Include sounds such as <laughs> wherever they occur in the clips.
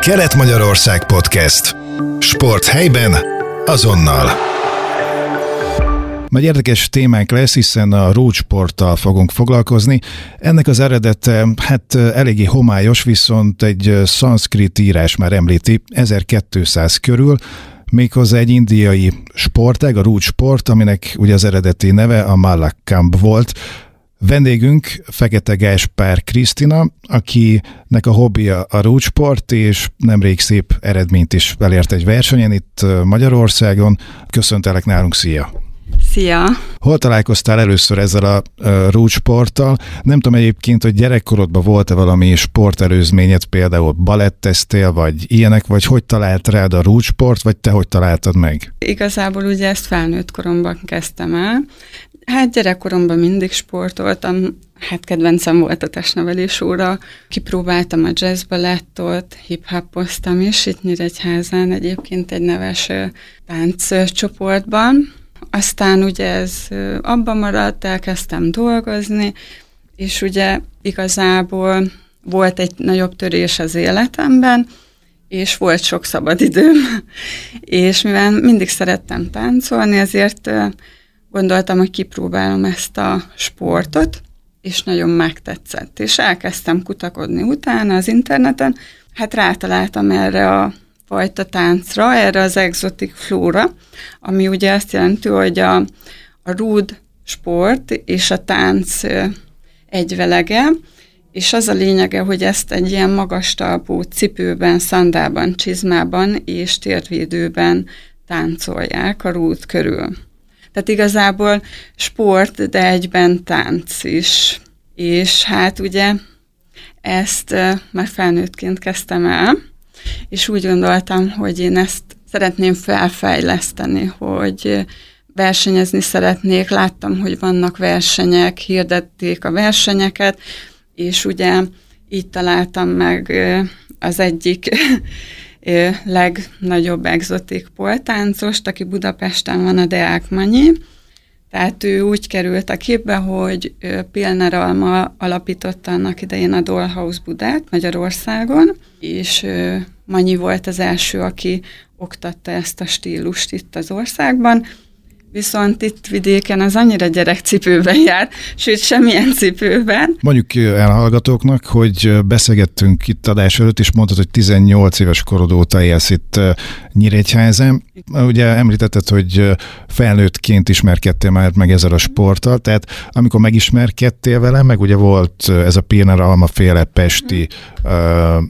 Kelet-Magyarország Podcast. Sport helyben, azonnal. Majd érdekes témánk lesz, hiszen a rúcsporttal fogunk foglalkozni. Ennek az eredete, hát eléggé homályos, viszont egy szanszkrit írás már említi, 1200 körül, méghozzá egy indiai sportág, a rúcsport, aminek ugye az eredeti neve a Malakkamb volt, Vendégünk Fekete Gáspár Krisztina, akinek a hobbija a rúcsport, és nemrég szép eredményt is elért egy versenyen itt Magyarországon. Köszöntelek nálunk, szia! Szia! Hol találkoztál először ezzel a rúcsporttal? Nem tudom egyébként, hogy gyerekkorodban volt-e valami sportelőzményed, például baletteztél, vagy ilyenek, vagy hogy talált rád a rúcsport, vagy te hogy találtad meg? Igazából ugye ezt felnőtt koromban kezdtem el. Hát gyerekkoromban mindig sportoltam, hát kedvencem volt a testnevelés óra. Kipróbáltam a jazz balettot, hip-hopoztam is itt Nyíregyházán egyébként egy neves csoportban. Aztán ugye ez abban maradt, elkezdtem dolgozni, és ugye igazából volt egy nagyobb törés az életemben, és volt sok szabadidőm, <laughs> és mivel mindig szerettem táncolni, ezért gondoltam, hogy kipróbálom ezt a sportot, és nagyon megtetszett. És elkezdtem kutakodni utána az interneten, hát rátaláltam erre a fajta táncra, erre az exotic flóra, ami ugye azt jelenti, hogy a, a rúd sport és a tánc egyvelege, és az a lényege, hogy ezt egy ilyen magas talpú cipőben, szandában, csizmában és térvédőben táncolják a rúd körül. Tehát igazából sport, de egyben tánc is. És hát ugye ezt már felnőttként kezdtem el, és úgy gondoltam, hogy én ezt szeretném felfejleszteni, hogy versenyezni szeretnék, láttam, hogy vannak versenyek, hirdették a versenyeket, és ugye így találtam meg az egyik legnagyobb exotik poltáncost, aki Budapesten van, a Deák Manyi. Tehát ő úgy került a képbe, hogy Pilner Alma alapította annak idején a Dollhouse Budát Magyarországon, és Manyi volt az első, aki oktatta ezt a stílust itt az országban, Viszont itt vidéken az annyira gyerekcipőben jár, sőt semmilyen cipőben. Mondjuk elhallgatóknak, hogy beszélgettünk itt adás előtt, és mondtad, hogy 18 éves korod óta élsz itt Nyíregyházán. Ugye említetted, hogy felnőttként ismerkedtél már meg ezzel a sporttal, tehát amikor megismerkedtél vele, meg ugye volt ez a Pirner Alma féle pesti uh,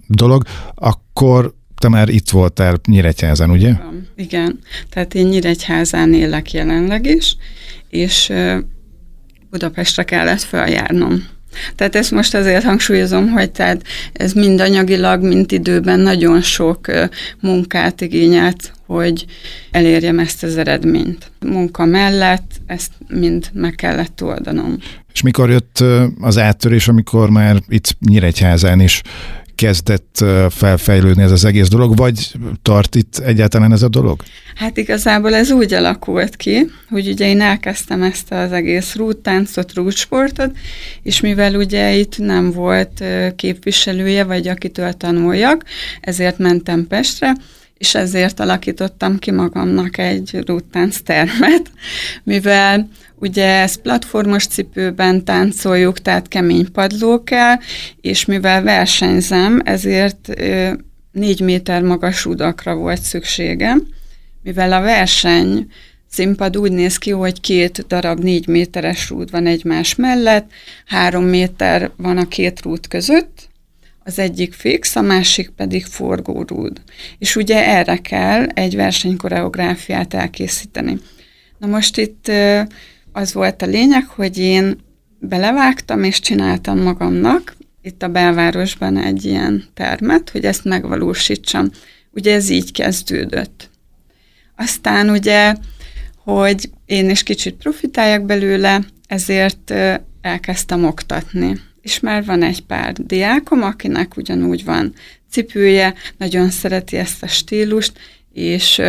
dolog, akkor te már itt voltál Nyíregyházán, ugye? Igen, tehát én Nyíregyházán élek jelenleg is, és Budapestre kellett feljárnom. Tehát ezt most azért hangsúlyozom, hogy tehát ez mind anyagilag, mind időben nagyon sok munkát igényelt, hogy elérjem ezt az eredményt. Munka mellett ezt mind meg kellett oldanom. És mikor jött az áttörés, amikor már itt Nyíregyházán is kezdett felfejlődni ez az egész dolog, vagy tart itt egyáltalán ez a dolog? Hát igazából ez úgy alakult ki, hogy ugye én elkezdtem ezt az egész rúttáncot, rútsportot, és mivel ugye itt nem volt képviselője, vagy akitől tanuljak, ezért mentem Pestre, és ezért alakítottam ki magamnak egy rúttánc termet, mivel ugye ezt platformos cipőben táncoljuk, tehát kemény padló kell, és mivel versenyzem, ezért négy méter magas rudakra volt szükségem, mivel a verseny színpad úgy néz ki, hogy két darab négy méteres rúd van egymás mellett, három méter van a két rúd között, az egyik fix, a másik pedig forgórúd. És ugye erre kell egy versenykoreográfiát elkészíteni. Na most itt az volt a lényeg, hogy én belevágtam és csináltam magamnak itt a belvárosban egy ilyen termet, hogy ezt megvalósítsam. Ugye ez így kezdődött. Aztán ugye, hogy én is kicsit profitáljak belőle, ezért elkezdtem oktatni és már van egy pár diákom, akinek ugyanúgy van cipője, nagyon szereti ezt a stílust, és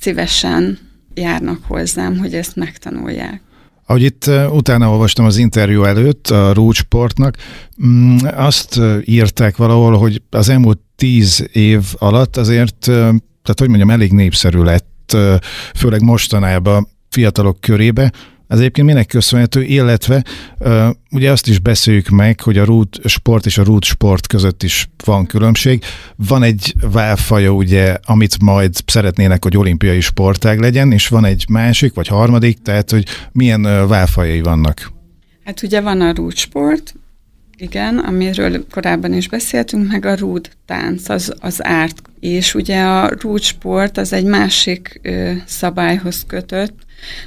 szívesen járnak hozzám, hogy ezt megtanulják. Ahogy itt utána olvastam az interjú előtt a Rúcsportnak, mm, azt írták valahol, hogy az elmúlt tíz év alatt azért, tehát hogy mondjam, elég népszerű lett, főleg mostanában fiatalok körébe. Ez egyébként minek köszönhető, illetve ugye azt is beszéljük meg, hogy a rút sport és a rút sport között is van különbség. Van egy válfaja, ugye, amit majd szeretnének, hogy olimpiai sportág legyen, és van egy másik, vagy harmadik, tehát, hogy milyen válfajai vannak. Hát ugye van a rút sport, igen, amiről korábban is beszéltünk, meg a rúd tánc, az, az árt. És ugye a rúd sport az egy másik ö, szabályhoz kötött,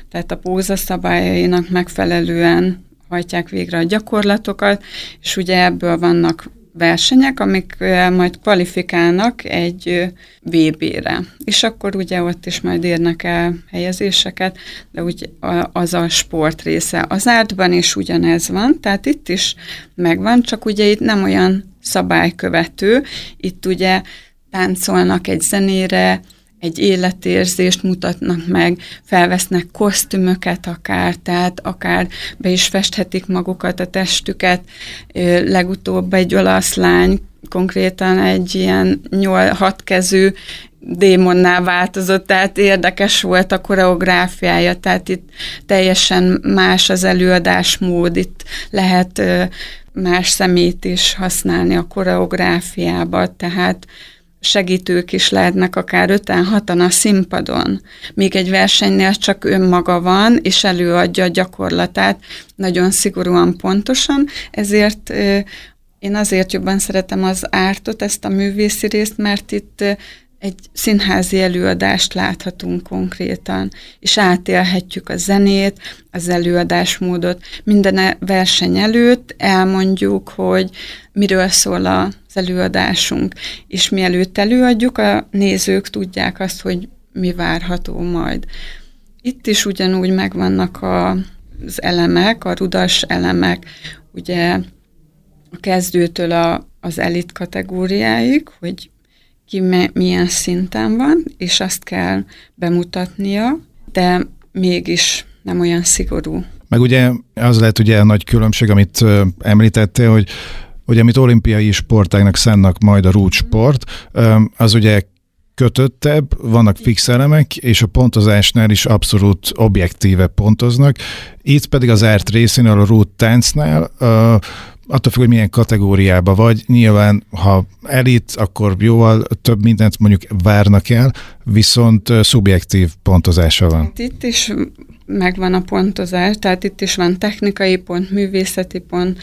tehát a póza szabályainak megfelelően hajtják végre a gyakorlatokat, és ugye ebből vannak versenyek, amik majd kvalifikálnak egy VB-re. És akkor ugye ott is majd érnek el helyezéseket, de úgy az a sport része. Az ártban is ugyanez van, tehát itt is megvan, csak ugye itt nem olyan szabálykövető, itt ugye táncolnak egy zenére, egy életérzést mutatnak meg, felvesznek kosztümöket akár, tehát akár be is festhetik magukat, a testüket. Legutóbb egy olasz lány konkrétan egy ilyen nyol, hatkezű démonná változott, tehát érdekes volt a koreográfiája, tehát itt teljesen más az előadásmód, itt lehet más szemét is használni a koreográfiába, tehát segítők is lehetnek akár öten, hatan a színpadon, míg egy versenynél csak önmaga van, és előadja a gyakorlatát nagyon szigorúan pontosan, ezért én azért jobban szeretem az ártot, ezt a művészi részt, mert itt egy színházi előadást láthatunk konkrétan, és átélhetjük a zenét, az előadásmódot. Minden verseny előtt elmondjuk, hogy miről szól az előadásunk, és mielőtt előadjuk, a nézők tudják azt, hogy mi várható majd. Itt is ugyanúgy megvannak a, az elemek, a rudas elemek, ugye a kezdőtől a, az elit kategóriáig, hogy ki milyen szinten van, és azt kell bemutatnia, de mégis nem olyan szigorú. Meg ugye az lehet ugye a nagy különbség, amit említettél, hogy hogy amit olimpiai sportágnak szánnak majd a rútsport, az ugye kötöttebb, vannak fix elemek, és a pontozásnál is abszolút objektíve pontoznak. Itt pedig az árt részénél, a rút táncnál attól függ, hogy milyen kategóriába vagy, nyilván ha elit, akkor jóval több mindent mondjuk várnak el, viszont szubjektív pontozása van. Hát itt is megvan a pontozás, tehát itt is van technikai pont, művészeti pont,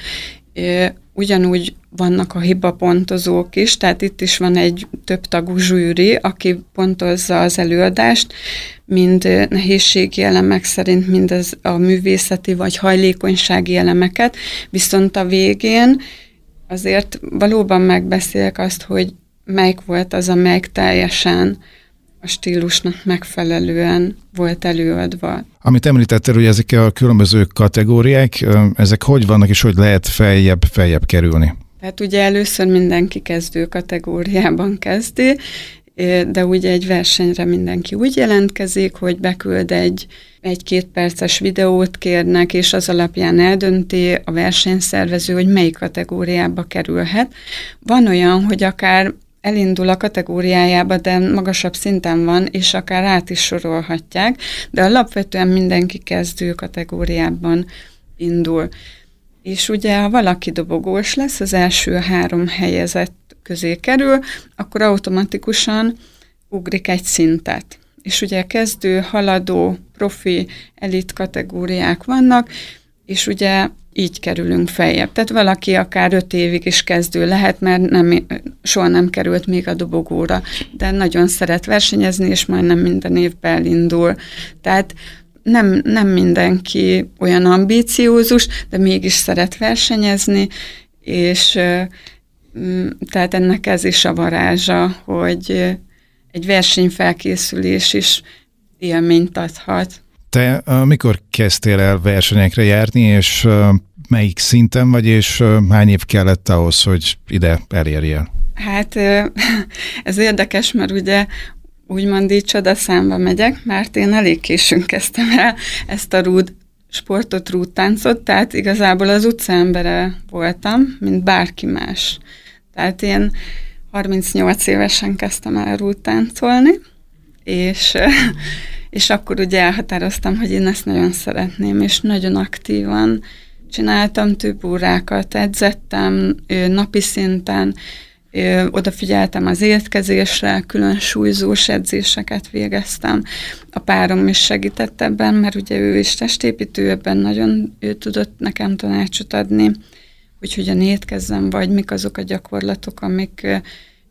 ugyanúgy vannak a hibapontozók is, tehát itt is van egy több tagú zsűri, aki pontozza az előadást, mind nehézségi elemek szerint, mind az a művészeti vagy hajlékonysági elemeket, viszont a végén azért valóban megbeszéljek azt, hogy melyik volt az, amelyik teljesen a stílusnak megfelelően volt előadva. Amit említettél, hogy ezek a különböző kategóriák, ezek hogy vannak és hogy lehet feljebb, feljebb kerülni? Tehát ugye először mindenki kezdő kategóriában kezdi, de ugye egy versenyre mindenki úgy jelentkezik, hogy beküld egy egy-két perces videót kérnek, és az alapján eldönti a versenyszervező, hogy melyik kategóriába kerülhet. Van olyan, hogy akár elindul a kategóriájába, de magasabb szinten van, és akár át is sorolhatják, de alapvetően mindenki kezdő kategóriában indul. És ugye, ha valaki dobogós lesz, az első három helyezett közé kerül, akkor automatikusan ugrik egy szintet. És ugye kezdő, haladó, profi, elit kategóriák vannak, és ugye így kerülünk feljebb. Tehát valaki akár öt évig is kezdő lehet, mert nem, soha nem került még a dobogóra, de nagyon szeret versenyezni, és majdnem minden évben elindul. Tehát nem, nem mindenki olyan ambíciózus, de mégis szeret versenyezni, és tehát ennek ez is a varázsa, hogy egy versenyfelkészülés is élményt adhat. Te mikor kezdtél el versenyekre járni, és melyik szinten vagy, és hány év kellett ahhoz, hogy ide elérjél? Hát <laughs> ez érdekes, mert ugye úgymond így csodaszámba megyek, mert én elég későn kezdtem el ezt a rúd sportot, rúdtáncot, tehát igazából az utcaembere voltam, mint bárki más. Tehát én 38 évesen kezdtem el rútáncolni, és, és akkor ugye elhatároztam, hogy én ezt nagyon szeretném, és nagyon aktívan csináltam több órákat, edzettem napi szinten, odafigyeltem az étkezésre, külön súlyzós edzéseket végeztem. A párom is segített ebben, mert ugye ő is testépítő, ebben nagyon ő tudott nekem tanácsot adni, hogy hogyan étkezzem, vagy mik azok a gyakorlatok, amik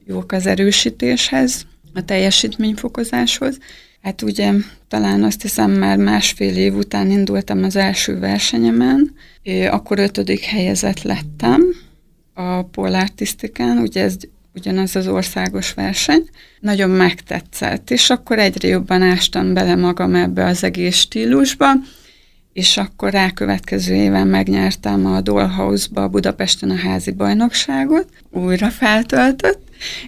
jók az erősítéshez, a teljesítményfokozáshoz. Hát ugye talán azt hiszem már másfél év után indultam az első versenyemen, akkor ötödik helyezett lettem, a polártisztikán, ugye ez ugyanaz az országos verseny, nagyon megtetszett, és akkor egyre jobban ástam bele magam ebbe az egész stílusba, és akkor rákövetkező éven megnyertem a Dollhouse-ba Budapesten a házi bajnokságot, újra feltöltött,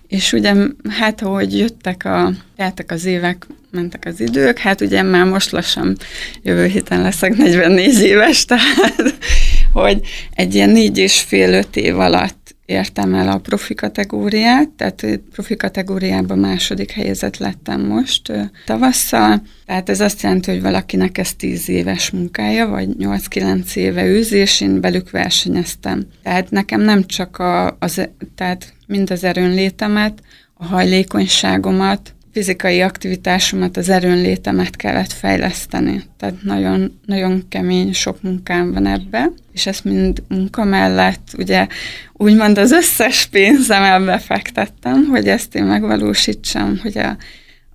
és ugye hát ahogy jöttek a, teltek az évek, mentek az idők, hát ugye már most lassan jövő héten leszek 44 éves, <laughs> tehát hogy egy ilyen négy és fél öt év alatt értem el a profi kategóriát, tehát profi kategóriában második helyezett lettem most tavasszal, tehát ez azt jelenti, hogy valakinek ez tíz éves munkája, vagy 8-9 éve űzés, én velük versenyeztem. Tehát nekem nem csak a, az, tehát mind az erőnlétemet, a hajlékonyságomat, fizikai aktivitásomat, az erőnlétemet kellett fejleszteni. Tehát nagyon, nagyon kemény, sok munkám van ebbe, és ezt mind munka mellett, ugye úgymond az összes pénzem ebbe fektettem, hogy ezt én megvalósítsam, hogy a,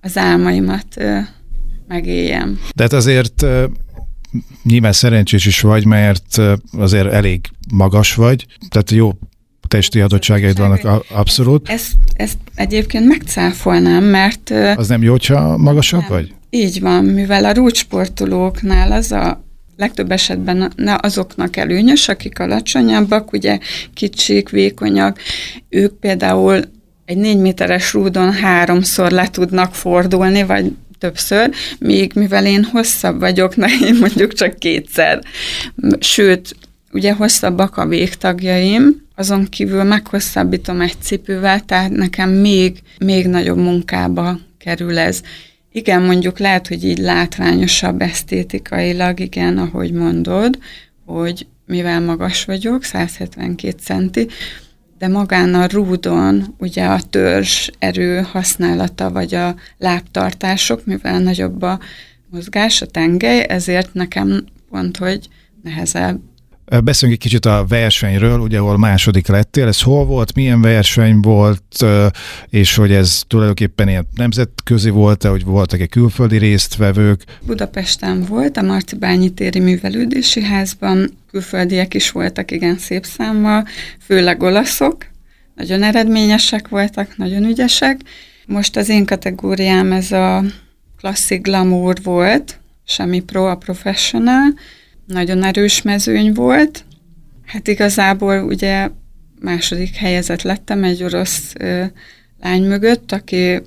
az álmaimat ö, megéljem. De hát azért nyilván szerencsés is vagy, mert azért elég magas vagy, tehát jó testi adottságaid vannak abszolút. Ezt, ezt egyébként megcáfolnám, mert... Az nem jó, ha magasabb nem. vagy? Így van, mivel a rúcsportolóknál az a legtöbb esetben azoknak előnyös, akik alacsonyabbak, ugye kicsik, vékonyak, ők például egy négy méteres rúdon háromszor le tudnak fordulni, vagy többször, míg mivel én hosszabb vagyok, <laughs> na én mondjuk csak kétszer. Sőt, ugye hosszabbak a végtagjaim, azon kívül meghosszabbítom egy cipővel, tehát nekem még, még nagyobb munkába kerül ez. Igen, mondjuk lehet, hogy így látványosabb esztétikailag, igen, ahogy mondod, hogy mivel magas vagyok, 172 centi, de magán a rúdon ugye a törzs erő használata, vagy a lábtartások, mivel nagyobb a mozgás, a tengely, ezért nekem pont, hogy nehezebb Beszéljünk egy kicsit a versenyről, ugye, ahol második lettél. Ez hol volt, milyen verseny volt, és hogy ez tulajdonképpen ilyen nemzetközi volt-e, hogy voltak-e külföldi résztvevők? Budapesten volt, a Marcibányi téri művelődési házban, külföldiek is voltak igen szép számmal, főleg olaszok, nagyon eredményesek voltak, nagyon ügyesek. Most az én kategóriám ez a klasszik glamour volt, semmi pro, a professional, nagyon erős mezőny volt. Hát igazából ugye második helyezett lettem egy orosz ö, lány mögött, aki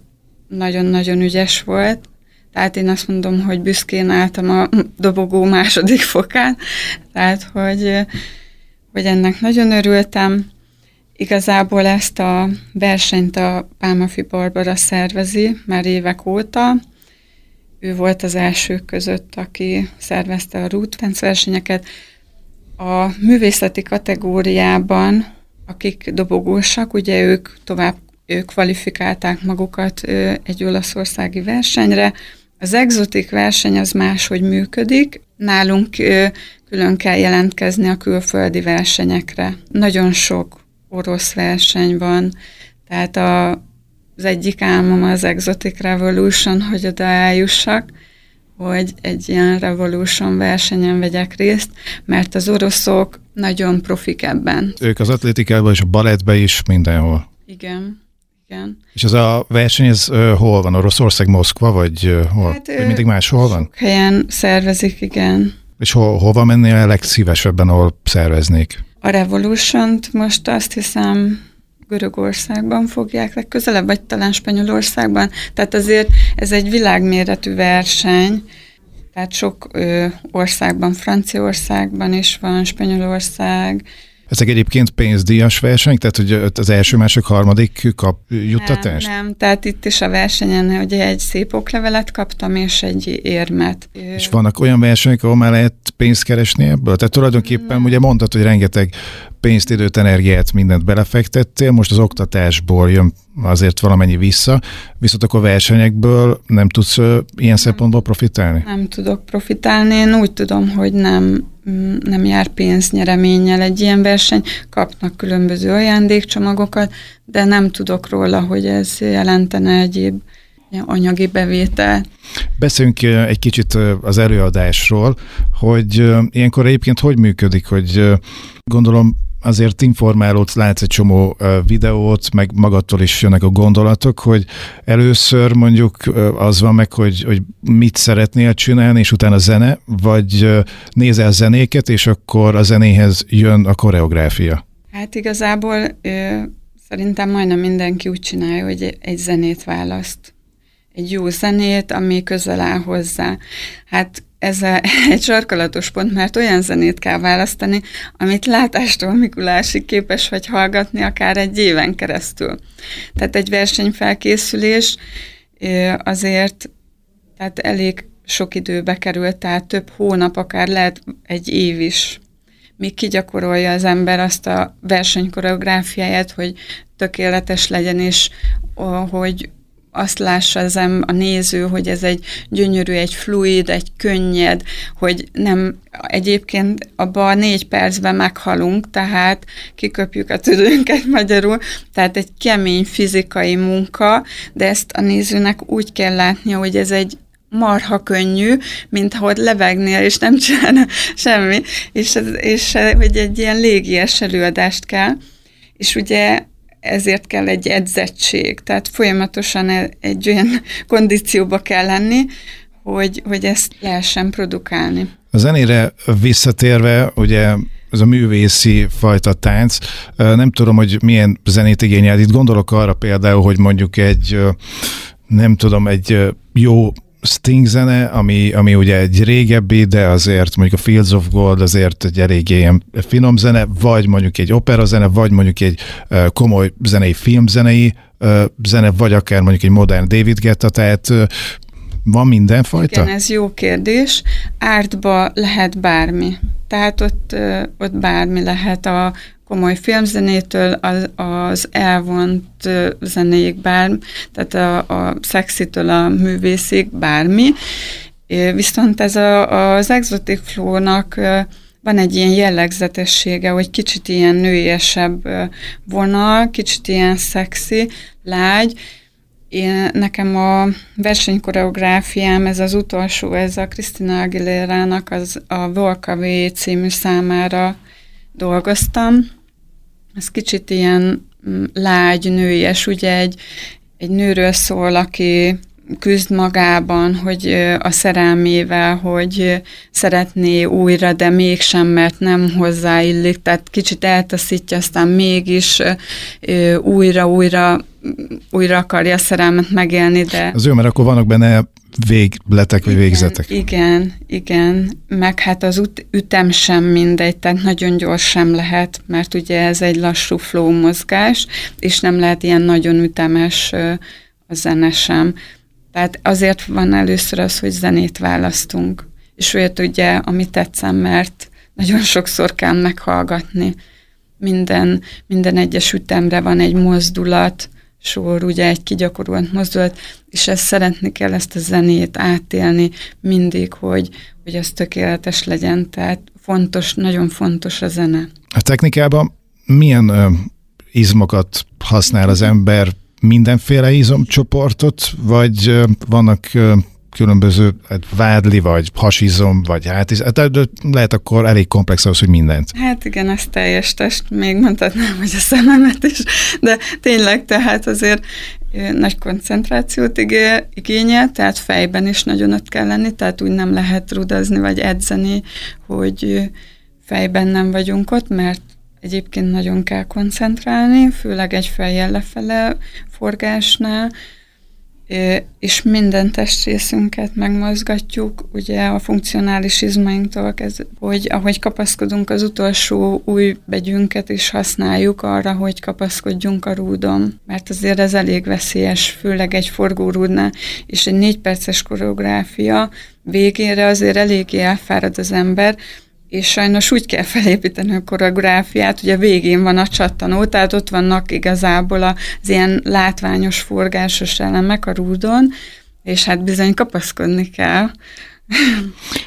nagyon-nagyon ügyes volt. Tehát én azt mondom, hogy büszkén álltam a dobogó második fokán, tehát hogy, hogy ennek nagyon örültem. Igazából ezt a versenyt a Pálmafi Barbara szervezi már évek óta, ő volt az elsők között, aki szervezte a rútánc versenyeket. A művészeti kategóriában, akik dobogósak, ugye ők tovább ők kvalifikálták magukat egy olaszországi versenyre. Az exotik verseny az máshogy működik. Nálunk külön kell jelentkezni a külföldi versenyekre. Nagyon sok orosz verseny van, tehát a az egyik álmom az Exotic Revolution, hogy oda eljussak, hogy egy ilyen Revolution versenyen vegyek részt, mert az oroszok nagyon profik ebben. Ők az atlétikában és a balettben is mindenhol. Igen. Igen. És ez a verseny, ez uh, hol van? Oroszország, Moszkva, vagy uh, hol? Hát, vagy mindig máshol van? helyen szervezik, igen. És hol, hova mennél a legszívesebben, ahol szerveznék? A Revolution-t most azt hiszem Görögországban fogják legközelebb, vagy talán Spanyolországban. Tehát azért ez egy világméretű verseny, tehát sok ö, országban, Franciaországban is van, Spanyolország, Ezek egyébként pénzdíjas versenyek, tehát hogy az első, másik, harmadik kap juttatást? Nem, nem, tehát itt is a versenyen ugye egy szép oklevelet kaptam, és egy érmet. És vannak olyan versenyek, ahol már lehet pénzt keresni ebből? Tehát tulajdonképpen nem. ugye mondtad, hogy rengeteg pénzt, időt, energiát, mindent belefektettél, most az oktatásból jön azért valamennyi vissza, viszont akkor versenyekből nem tudsz ilyen szempontból profitálni? Nem tudok profitálni, én úgy tudom, hogy nem, nem jár pénznyereményel egy ilyen verseny, kapnak különböző ajándékcsomagokat, de nem tudok róla, hogy ez jelentene egyéb anyagi bevétel. Beszéljünk egy kicsit az előadásról, hogy ilyenkor egyébként hogy működik, hogy gondolom azért informálódsz, látsz egy csomó videót, meg magadtól is jönnek a gondolatok, hogy először mondjuk az van meg, hogy, hogy mit szeretnél csinálni, és utána zene, vagy nézel zenéket, és akkor a zenéhez jön a koreográfia. Hát igazából szerintem majdnem mindenki úgy csinálja, hogy egy zenét választ. Egy jó zenét, ami közel áll hozzá. Hát ez <laughs> egy sarkalatos pont, mert olyan zenét kell választani, amit látástól Mikulásig képes vagy hallgatni akár egy éven keresztül. Tehát egy versenyfelkészülés azért tehát elég sok időbe került, tehát több hónap, akár lehet egy év is, míg kigyakorolja az ember azt a versenykoreográfiáját, hogy tökéletes legyen, és hogy azt lássa az a néző, hogy ez egy gyönyörű, egy fluid, egy könnyed, hogy nem egyébként abban a négy percben meghalunk, tehát kiköpjük a tüdőnket <laughs> magyarul, tehát egy kemény fizikai munka, de ezt a nézőnek úgy kell látnia, hogy ez egy marha könnyű, mint ahogy levegnél, és nem csinálna <laughs> semmi, és, és hogy egy ilyen légies előadást kell, és ugye ezért kell egy edzettség, tehát folyamatosan e- egy olyan <laughs> kondícióba kell lenni, hogy, hogy ezt lehessen produkálni. A zenére visszatérve, ugye ez a művészi fajta tánc, nem tudom, hogy milyen zenét igényel. Itt gondolok arra például, hogy mondjuk egy nem tudom, egy jó Sting zene, ami, ami ugye egy régebbi, de azért mondjuk a Fields of Gold azért egy eléggé ilyen finom zene, vagy mondjuk egy opera zene, vagy mondjuk egy komoly zenei filmzenei zene, vagy akár mondjuk egy modern David Guetta, tehát van mindenfajta? Igen, ez jó kérdés. Ártba lehet bármi. Tehát ott, ott bármi lehet a komoly filmzenétől az, az elvont zenéig bármi, tehát a, a szexitől a művészig bármi. Viszont ez a, az Exotic Flow-nak van egy ilyen jellegzetessége, hogy kicsit ilyen nőiesebb vonal, kicsit ilyen szexi, lágy. Én, nekem a versenykoreográfiám, ez az utolsó, ez a Christina Aguilera-nak az a Volkavé című számára dolgoztam. Ez kicsit ilyen mm, lágy, nőies, ugye egy, egy nőről szól, aki küzd magában, hogy a szerelmével, hogy szeretné újra, de mégsem, mert nem hozzáillik, tehát kicsit eltaszítja, aztán mégis újra, újra, újra akarja a szerelmet megélni, de... Az jó, mert akkor vannak benne végletek, vagy igen, végzetek. Igen, igen, meg hát az ut- ütem sem mindegy, tehát nagyon gyors sem lehet, mert ugye ez egy lassú flow mozgás, és nem lehet ilyen nagyon ütemes a zene sem. Tehát azért van először az, hogy zenét választunk, és olyat ugye, ami tetszem, mert nagyon sokszor kell meghallgatni. Minden, minden egyes ütemre van egy mozdulat, sor, ugye egy kigyakorolt mozdulat, és ezt szeretni kell ezt a zenét átélni mindig, hogy, hogy az tökéletes legyen, tehát fontos, nagyon fontos a zene. A technikában milyen ö, izmokat használ az ember, mindenféle izomcsoportot, vagy vannak különböző hát vádli, vagy hasizom, vagy hátiz, hát, lehet akkor elég komplex az, hogy mindent. Hát igen, ez teljes test, még mondhatnám, hogy a szememet is, de tényleg tehát azért nagy koncentrációt igényel, tehát fejben is nagyon ott kell lenni, tehát úgy nem lehet rudazni vagy edzeni, hogy fejben nem vagyunk ott, mert egyébként nagyon kell koncentrálni, főleg egy fejjel lefele forgásnál, és minden testrészünket megmozgatjuk, ugye a funkcionális izmainktól kezdve, hogy ahogy kapaszkodunk az utolsó új begyünket is használjuk arra, hogy kapaszkodjunk a rúdon, mert azért ez elég veszélyes, főleg egy forgórúdnál, és egy négy perces koreográfia végére azért eléggé elfárad az ember, és sajnos úgy kell felépíteni a koreográfiát, hogy a végén van a csattanó, tehát ott vannak igazából az ilyen látványos, forgásos elemek a rúdon, és hát bizony kapaszkodni kell.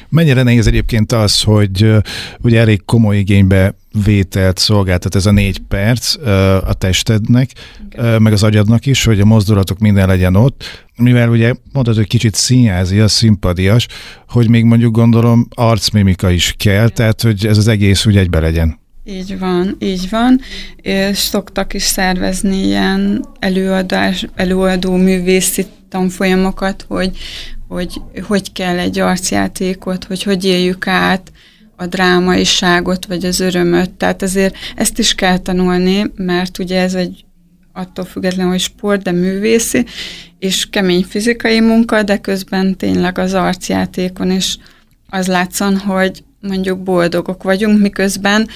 Mennyire nehéz egyébként az, hogy ugye elég komoly igénybe vételt szolgáltat ez a négy perc a testednek, meg az agyadnak is, hogy a mozdulatok minden legyen ott, mivel ugye mondod, hogy kicsit színjázi, a szimpadias, hogy még mondjuk gondolom arcmimika is kell, tehát hogy ez az egész úgy egybe legyen. Így van, így van, és szoktak is szervezni ilyen előadás, előadó művészi tanfolyamokat, hogy, hogy hogy kell egy arcjátékot, hogy hogy éljük át a drámaiságot, vagy az örömöt. Tehát azért ezt is kell tanulni, mert ugye ez egy attól függetlenül, hogy sport, de művészi, és kemény fizikai munka, de közben tényleg az arcjátékon is az látszon, hogy mondjuk boldogok vagyunk, miközben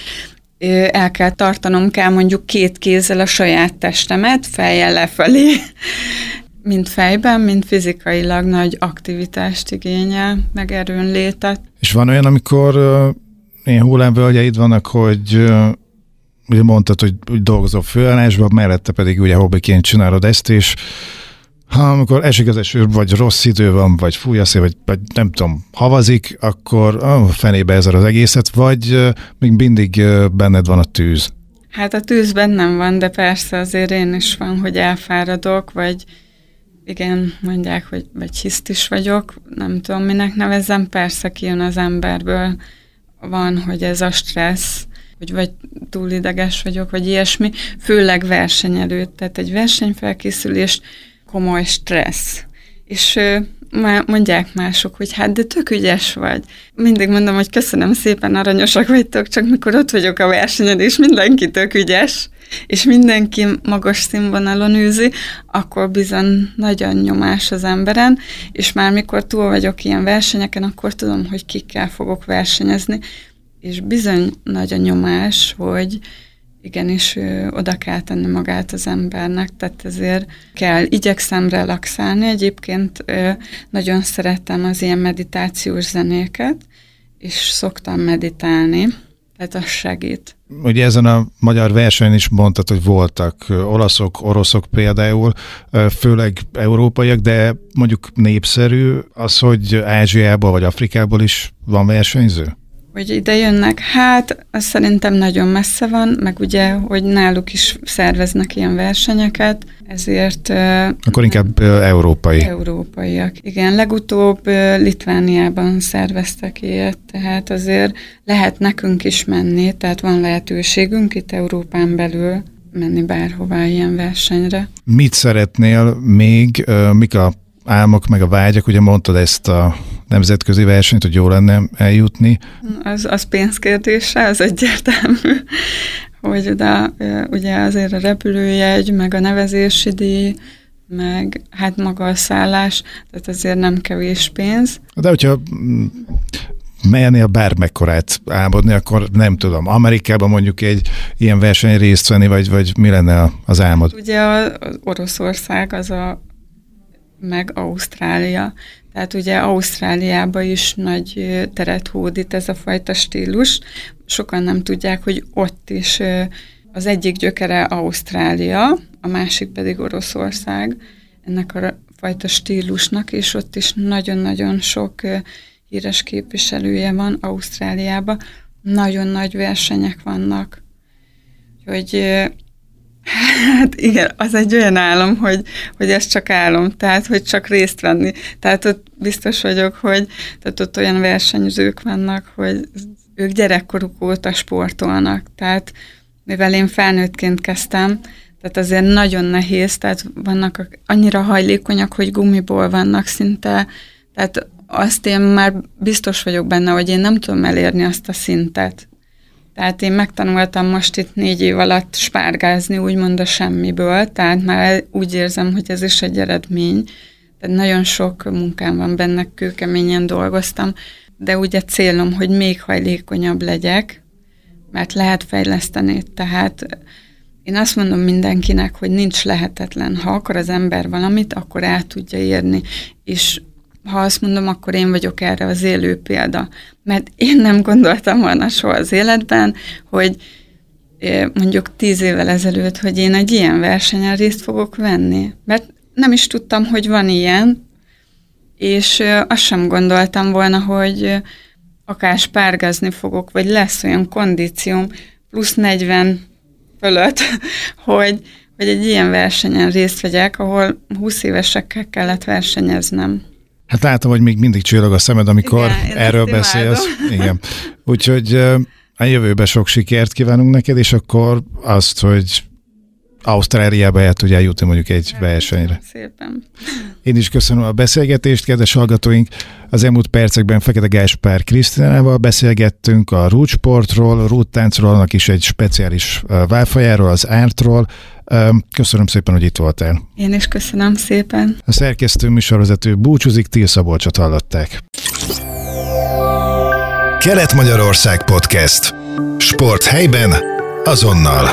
el kell tartanom kell mondjuk két kézzel a saját testemet, fejjel lefelé, mind fejben, mind fizikailag nagy aktivitást igényel, meg erőnlétet. És van olyan, amikor ilyen hullámvölgyeid vannak, hogy ugye mondtad, hogy, hogy dolgozol főállásban, mellette pedig ugye hobbiként csinálod ezt, és ha amikor esik az eső, vagy rossz idő van, vagy fúj a szél, vagy, vagy nem tudom, havazik, akkor oh, fenébe ezzel az egészet, vagy uh, még mindig uh, benned van a tűz? Hát a tűzben nem van, de persze azért én is van, hogy elfáradok, vagy igen, mondják, hogy vagy hiszt is vagyok, nem tudom, minek nevezem, persze kijön az emberből, van, hogy ez a stressz, hogy vagy túl ideges vagyok, vagy ilyesmi, főleg verseny előtt, tehát egy versenyfelkészülés komoly stressz. És mondják mások, hogy hát de tök ügyes vagy. Mindig mondom, hogy köszönöm szépen, aranyosak vagytok, csak mikor ott vagyok a versenyen, és mindenki tök ügyes, és mindenki magas színvonalon űzi, akkor bizony nagyon nyomás az emberen, és már mikor túl vagyok ilyen versenyeken, akkor tudom, hogy kikkel fogok versenyezni, és bizony nagy a nyomás, hogy igenis oda kell tenni magát az embernek, tehát ezért kell, igyekszem relaxálni, egyébként nagyon szeretem az ilyen meditációs zenéket, és szoktam meditálni, tehát az segít. Ugye ezen a magyar versenyen is mondtad, hogy voltak olaszok, oroszok például, főleg európaiak, de mondjuk népszerű az, hogy Ázsiából vagy Afrikából is van versenyző? Hogy ide jönnek, hát az szerintem nagyon messze van, meg ugye, hogy náluk is szerveznek ilyen versenyeket, ezért... Akkor inkább európai. Európaiak. Igen, legutóbb Litvániában szerveztek ilyet, tehát azért lehet nekünk is menni, tehát van lehetőségünk itt Európán belül menni bárhová ilyen versenyre. Mit szeretnél még, mik a álmok, meg a vágyak, ugye mondtad ezt a nemzetközi versenyt, hogy jó lenne eljutni. Az, az pénzkérdése, az egyértelmű, hogy oda ugye azért a repülőjegy, meg a nevezési díj, meg hát maga a szállás, tehát azért nem kevés pénz. De hogyha mernél bármekkorát álmodni, akkor nem tudom, Amerikában mondjuk egy ilyen verseny részt venni, vagy, vagy mi lenne az álmod? Ugye az Oroszország az a meg Ausztrália. Tehát ugye Ausztráliában is nagy teret hódít ez a fajta stílus. Sokan nem tudják, hogy ott is az egyik gyökere Ausztrália, a másik pedig Oroszország ennek a fajta stílusnak, és ott is nagyon-nagyon sok híres képviselője van Ausztráliában. Nagyon nagy versenyek vannak. Hogy Hát igen, az egy olyan álom, hogy, hogy ez csak álom, tehát hogy csak részt venni. Tehát ott biztos vagyok, hogy tehát ott olyan versenyzők vannak, hogy ők gyerekkoruk óta sportolnak. Tehát mivel én felnőttként kezdtem, tehát azért nagyon nehéz, tehát vannak annyira hajlékonyak, hogy gumiból vannak szinte, tehát azt én már biztos vagyok benne, hogy én nem tudom elérni azt a szintet. Tehát én megtanultam most itt négy év alatt spárgázni, úgymond a semmiből, tehát már úgy érzem, hogy ez is egy eredmény, Tehát nagyon sok munkám van benne, kőkeményen dolgoztam, de ugye célom, hogy még hajlékonyabb legyek, mert lehet fejleszteni. Tehát én azt mondom mindenkinek, hogy nincs lehetetlen. Ha akar az ember valamit, akkor el tudja érni. És ha azt mondom, akkor én vagyok erre az élő példa. Mert én nem gondoltam volna soha az életben, hogy mondjuk tíz évvel ezelőtt, hogy én egy ilyen versenyen részt fogok venni. Mert nem is tudtam, hogy van ilyen, és azt sem gondoltam volna, hogy akár spárgázni fogok, vagy lesz olyan kondícióm, plusz 40 fölött, <laughs> hogy, hogy egy ilyen versenyen részt vegyek, ahol 20 évesekkel kellett versenyeznem. Hát látom, hogy még mindig csillog a szemed, amikor Igen, erről beszélsz. Igen. Úgyhogy a jövőben sok sikert kívánunk neked, és akkor azt, hogy Ausztráliába el tudjál jutni mondjuk egy versenyre. Szépen. Én is köszönöm a beszélgetést, kedves hallgatóink. Az elmúlt percekben Fekete Gáspár Krisztinával beszélgettünk a rútsportról, rúttáncról, annak is egy speciális válfajáról, az ártról. Köszönöm szépen, hogy itt voltál. Én is köszönöm szépen. A szerkesztő műsorvezető búcsúzik, Til Szabolcsot hallották. Kelet-Magyarország Podcast. Sport helyben, azonnal.